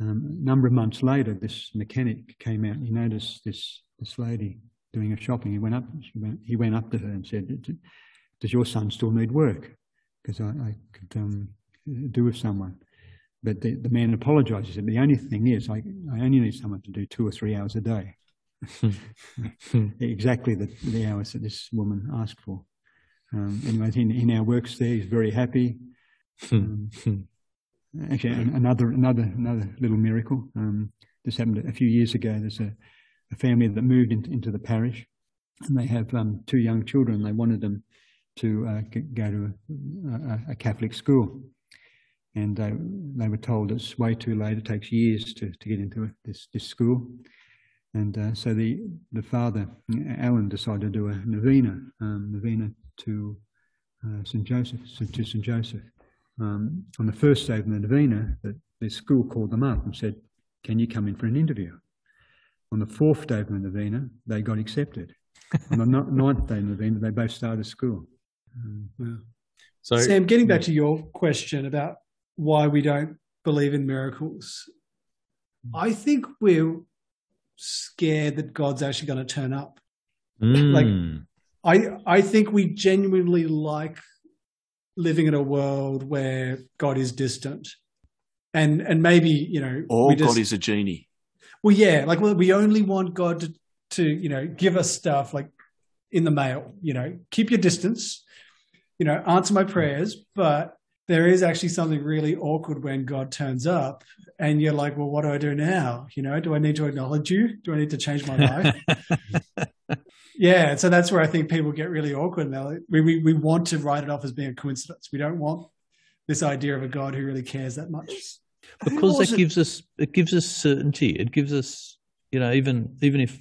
Um, a number of months later, this mechanic came out. He noticed this this lady doing her shopping. He went up. Went, he went up to her and said, "Does your son still need work? Because I, I could." Um, do with someone. But the, the man apologizes. Said, the only thing is, I, I only need someone to do two or three hours a day. [laughs] exactly the, the hours that this woman asked for. Um, anyway, he, he now works there. He's very happy. Um, actually, another another another little miracle. Um, this happened a few years ago. There's a, a family that moved into, into the parish, and they have um, two young children. They wanted them to uh, go to a, a, Catholic school and they were told it's way too late. It takes years to, to get into this, this school. And uh, so the, the father, Alan, decided to do a novena, um, novena to uh, St. Joseph, to St. Joseph. Um, on the first day of the novena, the, the school called them up and said, can you come in for an interview? On the fourth day of the novena, they got accepted. on the ninth day of the novena, they both started school. Wow. So, Sam, getting back to your question about why we don't believe in miracles. I think we're scared that God's actually going to turn up. Mm. Like, I I think we genuinely like living in a world where God is distant, and and maybe you know, or just, God is a genie. Well, yeah, like well, we only want God to to you know give us stuff like in the mail. You know, keep your distance. You know, answer my prayers, but there is actually something really awkward when God turns up and you're like, well, what do I do now? You know, do I need to acknowledge you? Do I need to change my life? [laughs] yeah. So that's where I think people get really awkward now. We, we, we want to write it off as being a coincidence. We don't want this idea of a God who really cares that much. Because that gives us, it gives us certainty. It gives us, you know, even, even if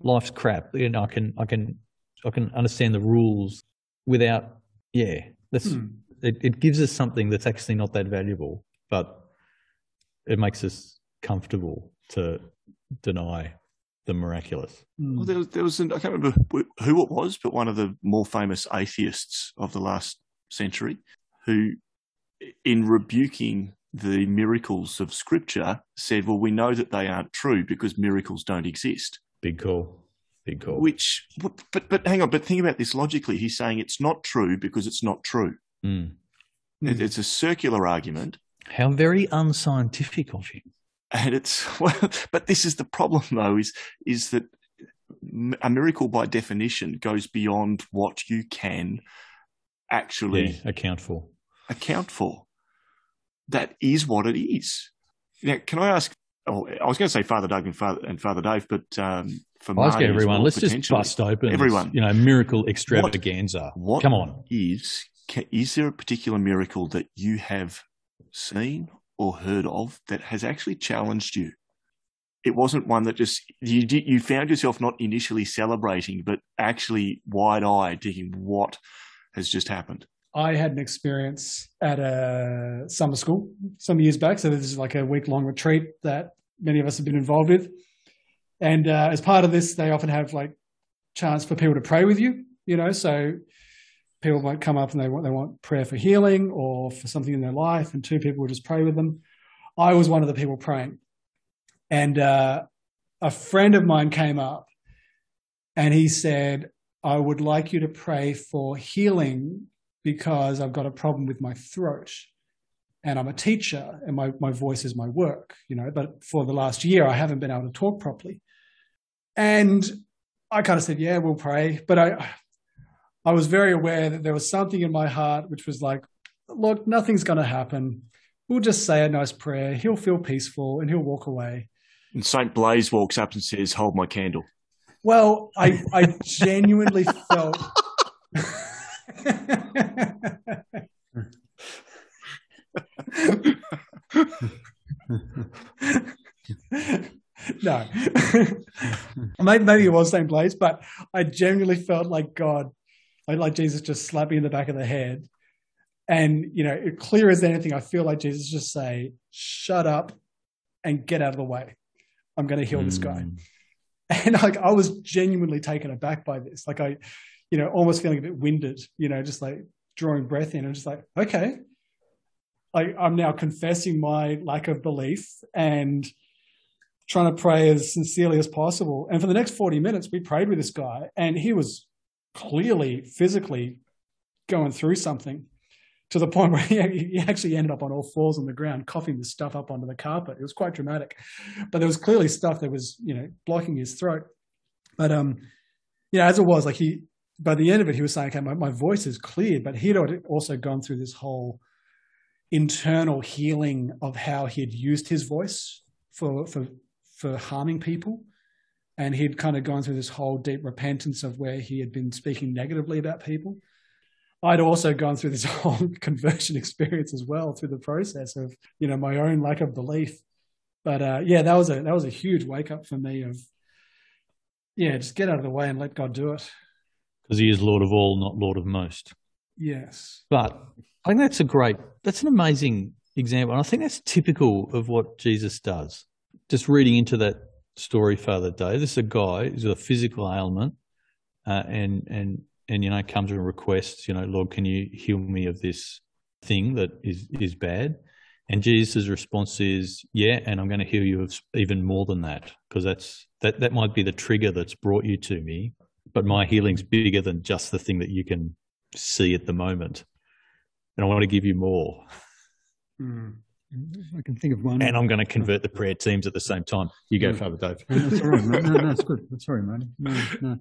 life's crap, you know, I can, I can, I can understand the rules without, yeah, that's, hmm it, it gives us something that's actually not that valuable, but it makes us comfortable to deny the miraculous. Mm. Well, there, was- there was, an, I can't remember who it was, but one of the more famous atheists of the last century who, in rebuking the miracles of Scripture, said, Well, we know that they aren't true because miracles don't exist. Big call. Big call. Which, but, but hang on, but think about this logically. He's saying it's not true because it's not true. Mm. It, Mm. it's a circular argument. How very unscientific of him. and it's [laughs] well, but this is the problem though is is that a miracle by definition goes beyond what you can actually Yeah, account for. account for that is what it is now can i ask oh, i was going to say father doug and father, and father dave but um for I was Marty getting as everyone. well, Let's just potentially, bust open. Everyone. You know, miracle extravaganza. what Come on. is is there a particular miracle that you have seen or heard of that has actually challenged you it wasn't one that just you did, you found yourself not initially celebrating but actually wide-eyed thinking what has just happened I had an experience at a summer school some years back. So this is like a week long retreat that many of us have been involved with. And uh, as part of this, they often have like chance for people to pray with you. You know, so people might come up and they want they want prayer for healing or for something in their life, and two people will just pray with them. I was one of the people praying, and uh, a friend of mine came up, and he said, "I would like you to pray for healing because I've got a problem with my throat. And I'm a teacher and my, my voice is my work, you know, but for the last year, I haven't been able to talk properly. And I kind of said, yeah, we'll pray. But I, I was very aware that there was something in my heart which was like, look, nothing's going to happen. We'll just say a nice prayer. He'll feel peaceful and he'll walk away. and saint blaise walks up and says hold my candle Well, I, I genuinely felt. [laughs] [laughs] no, [laughs] maybe, maybe it was Saint Blaise, but I genuinely felt like God, like, like Jesus just slapped me in the back of the head, and you know, clear as anything, I feel like Jesus just say, "Shut up and get out of the way. I'm going to heal this guy." Mm. [laughs] and like I was genuinely taken aback by this. Like I, you know, almost feeling a bit winded, you know, just like drawing breath in. I'm just like, okay, like I'm now confessing my lack of belief and trying to pray as sincerely as possible. And for the next 40 minutes, we prayed with this guy, and he was clearly physically going through something to the [laughs] point where he, actually ended up on all fours on the ground, coughing this stuff up onto the carpet. It was quite dramatic, but there was clearly stuff that was, you know, blocking his throat. But um, you know, as it was, like he, by the end of it, he was saying, "Okay, my, my voice is cleared," but he'd also gone through this whole internal healing of how he had used his voice for for for harming people. And he'd kind of gone through this whole deep repentance of where he had been speaking negatively about people. I'd also gone through this [laughs] whole conversion experience as well through the process of, you know, my own lack of belief. But uh, yeah, that was a that was a huge wake up for me of yeah, just get out of the way and let God do it. Because he is Lord of all, not Lord of most. Yes. But I think that's a great, that's an amazing example. And I think that's typical of what Jesus does. Just reading into that story, Father Dave, this is a guy who's got a physical ailment uh, and, and, and, you know, comes and requests, you know, Lord, can you heal me of this thing that is, is bad? And Jesus' response is, yeah, and I'm going to heal you of even more than that because that's, that, that might be the trigger that's brought you to me. But my healing's bigger than just the thing that you can see at the moment. And I want to give you more. Mm. I can think of one. And I'm going to convert the prayer teams at the same time. You go, Yeah. Father Dave. No, that's all right. mate. No, no, it's good. Sorry, Marty. No, no.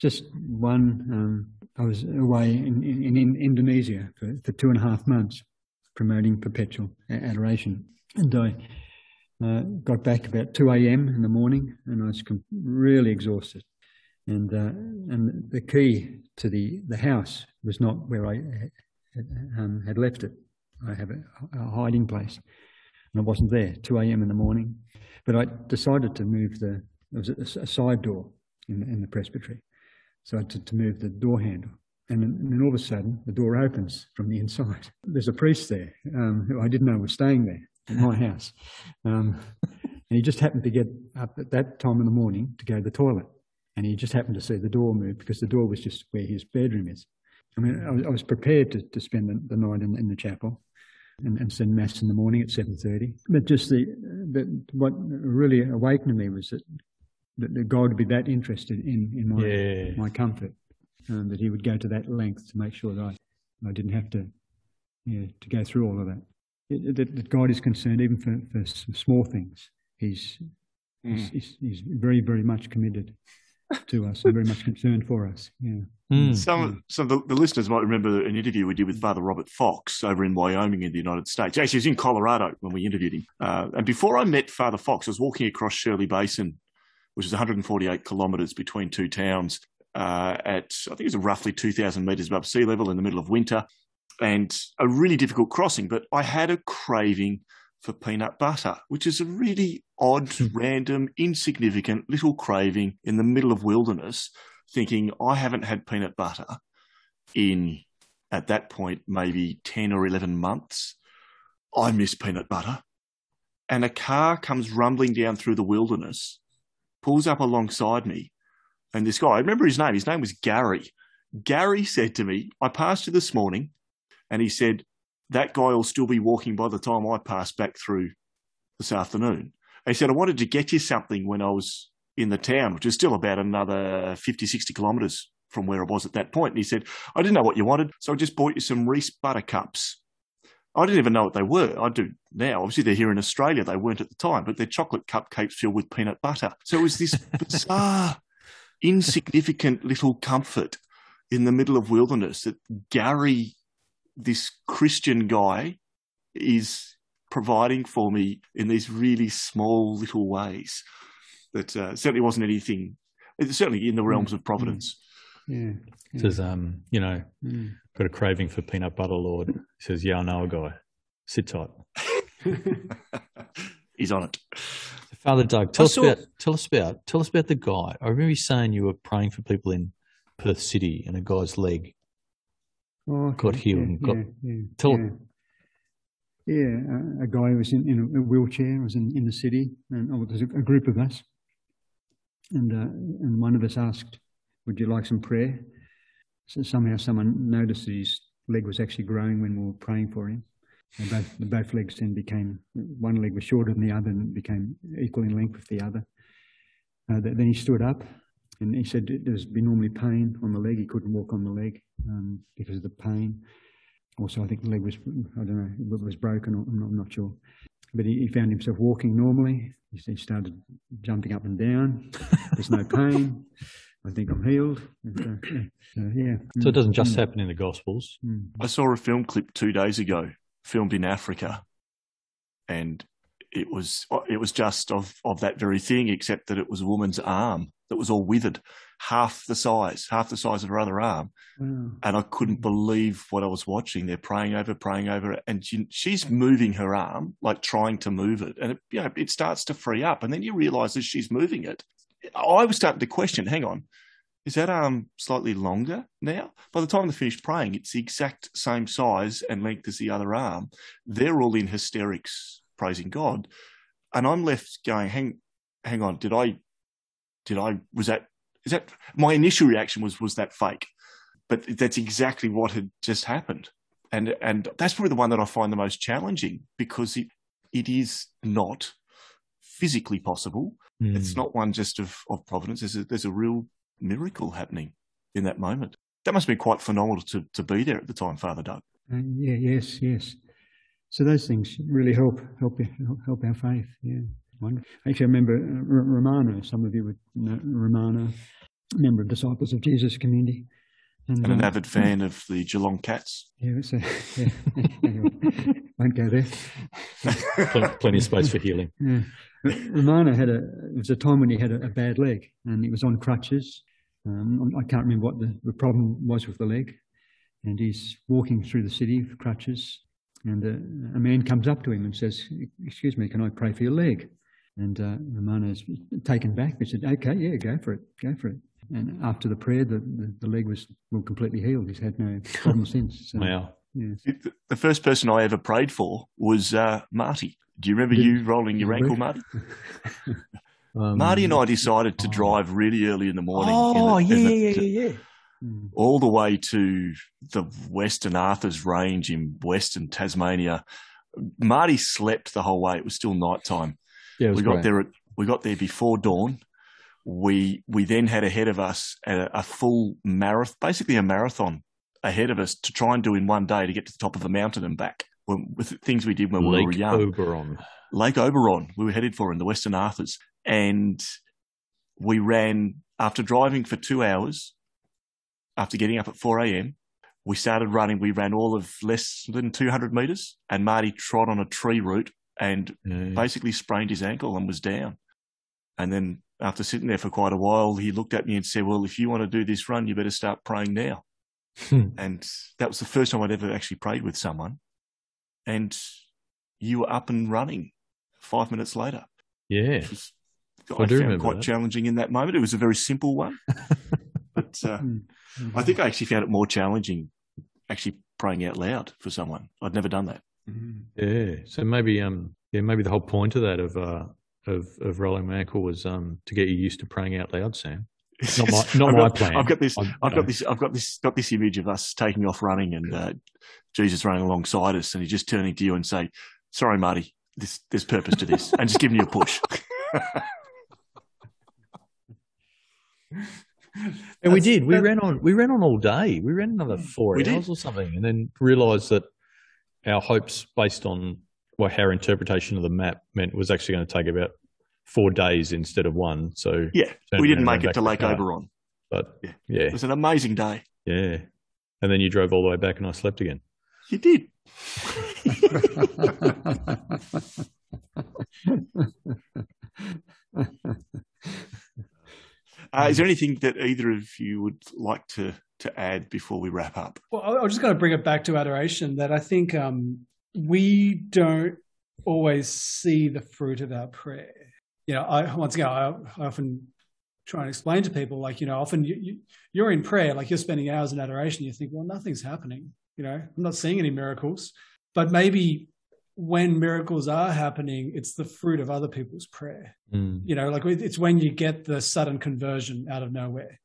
Just one. Um, I was away in, in, in Indonesia for, for two and a half months promoting perpetual adoration. And I uh, got back about 2 a.m. in the morning and I was com- really exhausted. And, uh, and the key to the, the house was not where I um, had left it. I have a, a hiding place. And I wasn't there, 2 a.m. in the morning. But I decided to move the, there was a, a side door in, in the presbytery. So I had to, to move the door handle. And then, and then all of a sudden, the door opens from the inside. [laughs] There's a priest there um, who I didn't know was staying there in my [laughs] house. Um, And he just happened to get up at that time in the morning to go to the toilet. And he just happened to see the door move because the door was just where his bedroom is. I mean, I was, I was prepared to, to spend the, the night in, in, the chapel and, and send mass in the morning at 7.30. But just the, the, what really awakened me was that, that, God would be that interested in, in my, Yeah. my comfort, um, that he would go to that length to make sure that I, I didn't have to, yeah, to go through all of that. It- that, that God is concerned even for, for small things. He's, he's, he's, he's very, very much committed to us and very much concerned for us. Yeah. Mm. Some, some of the, the listeners might remember an interview we did with Father Robert Fox over in Wyoming in the United States. Actually, he was in Colorado when we interviewed him. Uh, and before I met Father Fox, I was walking across Shirley Basin, which is 148 kilometres between two towns, uh, at I think it was roughly 2,000 metres above sea level in the middle of winter, and a really difficult crossing. But I had a craving for peanut butter, which is a really odd, hmm. random, insignificant little craving in the middle of wilderness thinking I haven't had peanut butter in, at that point, maybe 10 or 11 months. I miss peanut butter. And a car comes rumbling down through the wilderness, pulls up alongside me. And this guy, I remember his name, his name was Gary. Gary said to me, I passed you this morning. And he said, that guy will still be walking by the time I pass back through this afternoon. He said, I wanted to get you something when I was in the town, which is still about another 50, 60 kilometres from where I was at that point. And he said, I didn't know what you wanted, so I just bought you some Reese buttercups. I didn't even know what they were. I do now. Obviously, they're here in Australia. They weren't at the time, but they're chocolate cupcakes filled with peanut butter. So it was this [laughs] bizarre, insignificant little comfort in the middle of wilderness that Gary, this Christian guy, is providing for me in these really small little ways that uh, certainly wasn't anything, certainly in the realms of providence. Yeah. Says, um, you know, Mm. got a craving for peanut butter, Lord. He says, yeah, I know a guy. Sit tight. [laughs] He's on it. Father Doug, tell I us saw- about tell us about tell us about the guy. I remember you saying you were praying for people in Perth City and a guy's leg. Oh, Got okay. healed Yeah, got- yeah, yeah, tell- yeah. Yeah, a, a guy was in, in a wheelchair, was in, in the city, and oh, there's a, a group of us. And, uh, and one of us asked, Would you like some prayer? So somehow someone noticed his leg was actually growing when we were praying for him. And both, both legs then became, one leg was shorter than the other and became equal in length with the other. Uh, then he stood up and he said there's been normally pain on the leg. He couldn't walk on the leg um, because of the pain. Also, I think the leg was, I don't know, it was broken, or, I'm, not, I'm not sure. But he, he found himself walking normally. He, he started jumping up and down. There's no pain. I think I'm healed. And, uh, yeah. So, yeah. So it doesn't just Mm, happen in the Gospels. mm, I saw a film clip two days ago, filmed in Africa, and it was it was just of of that very thing, except that it was a woman's arm that was all withered, half the size, half the size of her other arm, Wow. and I couldn't believe what I was watching. They're praying over, praying over it, and she, she's moving her arm, like trying to move it, and it, you know it starts to free up, and then you realise as she's moving it, I was starting to question. Hang on, is that arm slightly longer now? By the time they finished praying, it's the exact same size and length as the other arm. They're all in hysterics, praising God, and I'm left going, hang, hang on, did I, did I, was that, is that my initial reaction was was that fake? But that's exactly what had just happened, and and that's probably the one that I find the most challenging because it it is not physically possible. Mm. It's not one just of, of providence. There's a, there's a real miracle happening in that moment. That must be quite phenomenal to, to be there at the time, Father Doug. Uh, yeah, yes, yes. So those things really help help help, help our faith. Yeah, wonderful. Actually, I remember uh, R- Romano. Some of you would know Romano, member of Disciples of Jesus community, And an uh, avid fan of the Geelong Cats. Yeah, so, [laughs] yeah. anyway, [laughs] won't go there. Pl- plenty of space for healing. [laughs] Yeah. But Romano had a, it was a time when he had a, a bad leg and he was on crutches. Um, I can't remember what the, the problem was with the leg. And he's walking through the city with crutches. And uh, a man comes up to him and says, Excuse me, can I pray for your leg? And uh, Romano's taken back. He said, Okay, yeah, go for it, go for it. And after the prayer, the, the, the leg was well, completely healed. He's had no problem since. So, Wow. The first person I ever prayed for was uh, Marty. Do you remember you rolling your ankle, Marty? [laughs] Um, Marty and I decided to oh. drive really early in the morning. Oh, the, yeah, the, yeah, yeah, yeah. Hmm. All the way to the Western Arthurs Range in Western Tasmania. Marty slept the whole way. It was still night time. Yeah, we got great. there. At, we got there before dawn. We we then had ahead of us a, a full marathon, basically a marathon ahead of us to try and do in one day to get to the top of a mountain and back. With things we did when Lake we were young. Lake Oberon. Lake Oberon, we were headed for in the Western Arthurs. And we ran after driving for two hours, after getting up at 4 a.m. We started running. We ran all of less than 200 meters, and Marty trod on a tree root and yeah. basically sprained his ankle and was down. And then after sitting there for quite a while, he looked at me and said, Well, if you want to do this run, you better start praying now. Hmm. and that was the first time I'd ever actually prayed with someone. And you were up and running five minutes later. Yeah. Was, I, I found quite that. challenging in that moment. It was a very simple one. [laughs] but uh, mm-hmm. I think I actually found it more challenging actually praying out loud for someone. I'd never done that. Mm-hmm. Yeah. So maybe um yeah, maybe the whole point of that of uh of, of rolling my ankle was um to get you used to praying out loud, Sam. Not my, not [laughs] my got, plan. I've got this. I've, I've got this. I've got this. Got this image of us taking off running and uh, Jesus running alongside us, and he's just turning to you and say, "Sorry, Marty, this, there's purpose to this," and just giving you a push. [laughs] and we did. We ran on. We ran on all day. We ran another four hours did. or something, and then realised that our hopes, based on what our interpretation of the map meant, was actually going to take about four days instead of one. So yeah, we didn't make it to Lake Oberon, but yeah. yeah, it was an amazing day. Yeah, and then you drove all the way back, and I slept again. You did. [laughs] Uh, is there anything that either of you would like to to add before we wrap up? Well, I was just going to bring it back to adoration. That I think um, we don't always see the fruit of our prayer. You know, I once again, I, I often try and explain to people, like you know, often you, you are in prayer, like you're spending hours in adoration. You think, well, nothing's happening. You know, I'm not seeing any miracles, but maybe when miracles are happening, it's the fruit of other people's prayer. Mm. You know, like it's when you get the sudden conversion out of nowhere.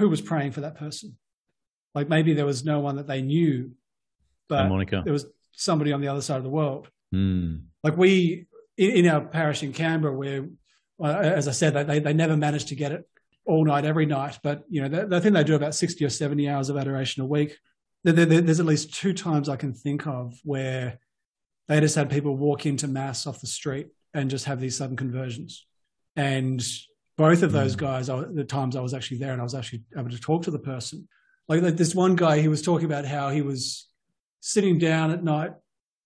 Who was praying for that person? Like maybe there was no one that they knew, but Monica. there was somebody on the other side of the world. Mm. Like we, in, our parish in Canberra, where, as I said, they, they never managed to get it all night, every night. But, you know, they, I think they do about 60 or 70 hours of adoration a week. There, there, there's at least two times I can think of where they just had people walk into mass off the street and just have these sudden conversions. And both of those mm. guys, the times I was actually there and I was actually able to talk to the person. Like this one guy, he was talking about how he was sitting down at night,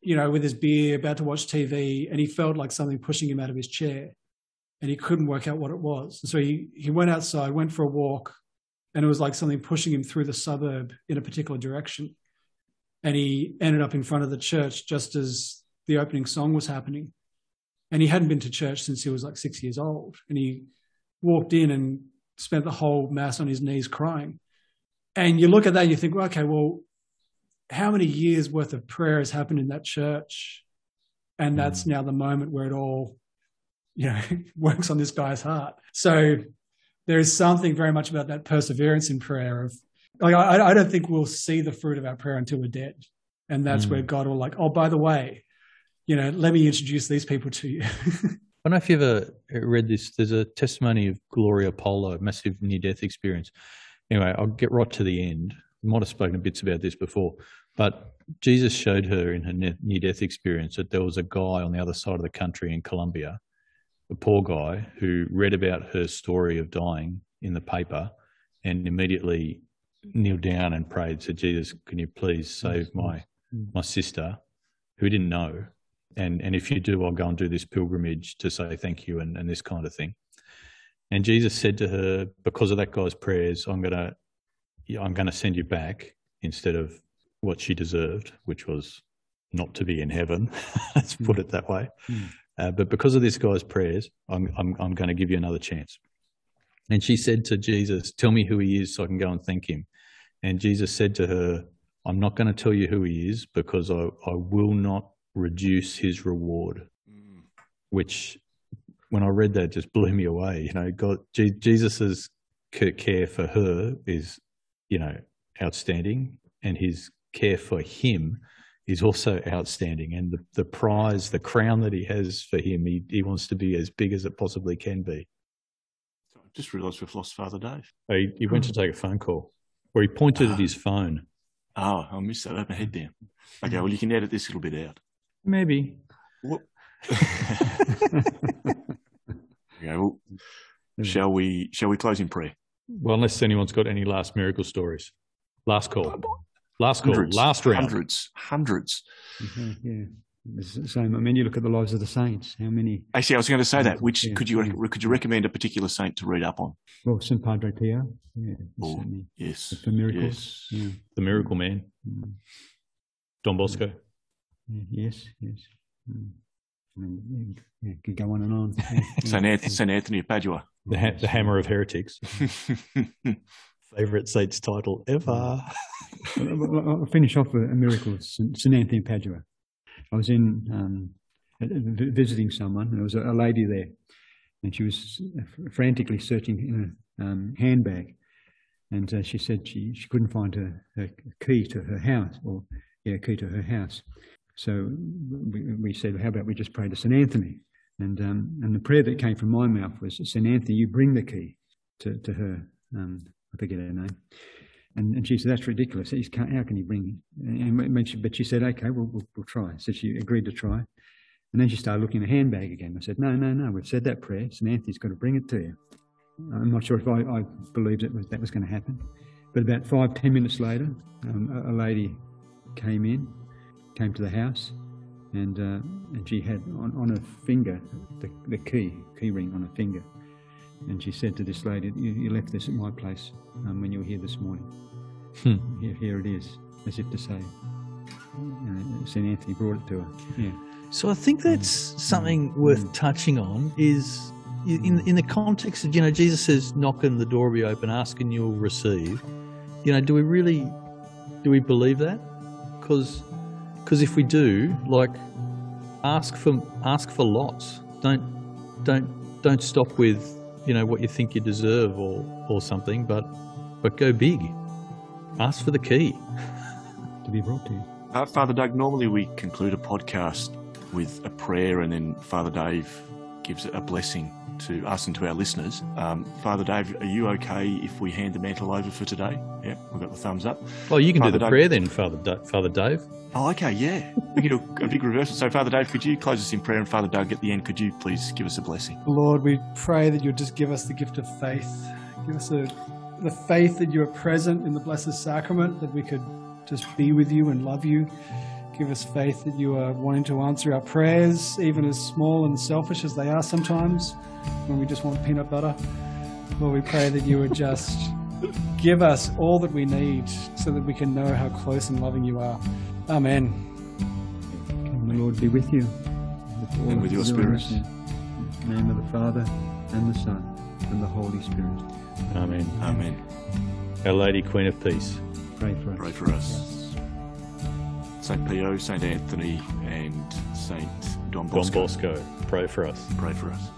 you know, with his beer, about to watch TV, and he felt like something pushing him out of his chair, and he couldn't work out what it was. And so he he went outside, went for a walk, and it was like something pushing him through the suburb in a particular direction and he ended up in front of the church just as the opening song was happening. And he hadn't been to church since he was like six years old. And he walked in and spent the whole mass on his knees crying. And you look at that and you think, well, okay, well, how many years worth of prayer has happened in that church? And that's mm. now the moment where it all, you know, [laughs] works on this guy's heart. So there is something very much about that perseverance in prayer of like I, I don't think we'll see the fruit of our prayer until we're dead, and that's mm. where God will like, oh, by the way, you know, let me introduce these people to you. [laughs] I don't know if you ever uh, read this. There's a testimony of Gloria Polo, a massive near death experience. Anyway, I'll get right to the end. I might have spoken a bits about this before, but Jesus showed her in her near death experience that there was a guy on the other side of the country in Colombia, a poor guy, who read about her story of dying in the paper and immediately kneeled down and prayed, said, Jesus, can you please save my mm. my sister who didn't know? And and if you do, I'll go and do this pilgrimage to say thank you and, and this kind of thing. And Jesus said to her, because of that guy's prayers, I'm gonna I'm gonna send you back instead of what she deserved, which was not to be in heaven. [laughs] Let's put it that way. Mm. Uh, but because of this guy's prayers, I'm I'm, I'm going to give you another chance. And she said to Jesus, Tell me who he is so I can go and thank him. And Jesus said to her, I'm not going to tell you who he is because I, I will not reduce his reward. Mm. Which, when I read that, just blew me away. You know, God, Je- Jesus's care for her is, you know, outstanding, and his care for him is also outstanding. And the, the prize, the crown that he has for him, he, he wants to be as big as it possibly can be. I just realised we've lost Father Dave. He, he went to take a phone call where he pointed at his phone. Oh, I missed that. I had my head down. Okay, well, you can edit this little bit out. Maybe. What? [laughs] okay, well, shall we? Shall we close in prayer? Well, unless anyone's got any last miracle stories. Last call. Last call. Hundreds, Last round. hundreds, hundreds. Mhm, yeah. It's the same. I mean, you look at the lives of the saints. How many? Actually, I was going to say that. Which Yeah, could you yeah. could you recommend a particular saint to read up on? Well, St. Padre Pio. Yeah, Oh. Yes, For miracles. Yes. Yeah. The miracle man. Mm. Don Bosco. Yeah, Yes, yes. Mm. I mean, yeah, yeah, could go on and [laughs] on. Yeah, yeah. Saint Anthony, Saint Anthony of Padua. The, ha- the hammer of heretics. [laughs] Favorite saint's title ever. I'll finish off with a miracle of St. St. Anthony of Padua. I was in um, visiting someone, and there was a, a lady there, and she was frantically searching in a um, handbag, and uh, she said she, she couldn't find her, her key to her house, or yeah, key to her house. So we, we said, how about we just pray to St. Anthony? And um, and the prayer that came from my mouth was, St. Anthony, you bring the key to, to her. Um, I forget her name. And, and she said, that's ridiculous. He's how can you bring it? And, she, but she said, okay, we'll, we'll, we'll try. So she agreed to try. And then she started looking in the handbag again. I said, no, no, no, we've said that prayer. St. Anthony's got to bring it to you. I'm not sure if I, I believed it was, that was going to happen. But about five, ten minutes later, um, a, a lady came in, came to the house, and, uh, and she had on, on her finger the, the key, key ring on her finger. And she said to this lady, You, you left this at my place um, when you were here this morning. Hmm. Here, here it is, as if to say, uh, St. Anthony brought it to her. Yeah. So I think that's something worth touching on is in in the context of you know Jesus says knock and the door will be open ask and you'll receive you know do we really do we believe that because because if we do like ask for ask for lots. Don't don't don't stop with you know what you think you deserve or or something but but go big. Ask for the key. To be brought to you. Uh, Father Doug, normally we conclude a podcast with a prayer and then Father Dave gives it a blessing to us and to our listeners. Um, Father Dave, are you okay if we hand the mantle over for today? Yeah, we've got the thumbs up. Well, you can Father do the Dave. prayer then, Father Da- Father Dave. Oh, okay, yeah. We can do a big reversal. So, Father Dave, could you close us in prayer? And Father Doug, at the end, could you please give us a blessing? Lord, we pray that you'll just give us the gift of faith. Give us a, the faith that you are present in the Blessed Sacrament, that we could just be with you and love you. Give us faith that you are wanting to answer our prayers, even as small and selfish as they are sometimes, when we just want peanut butter. Lord, we pray that you would just give us all that we need so that we can know how close and loving you are. Amen. Can the Lord be with you. With all And with your of spirit. In the name of the Father, and the Son, and the Holy Spirit. Amen. Amen. Our Lady, Queen of Peace. Pray for us. Pray for us. Saint Pio, Saint Anthony, and Saint Don Don Bosco. Bosco, pray for us. Pray for us.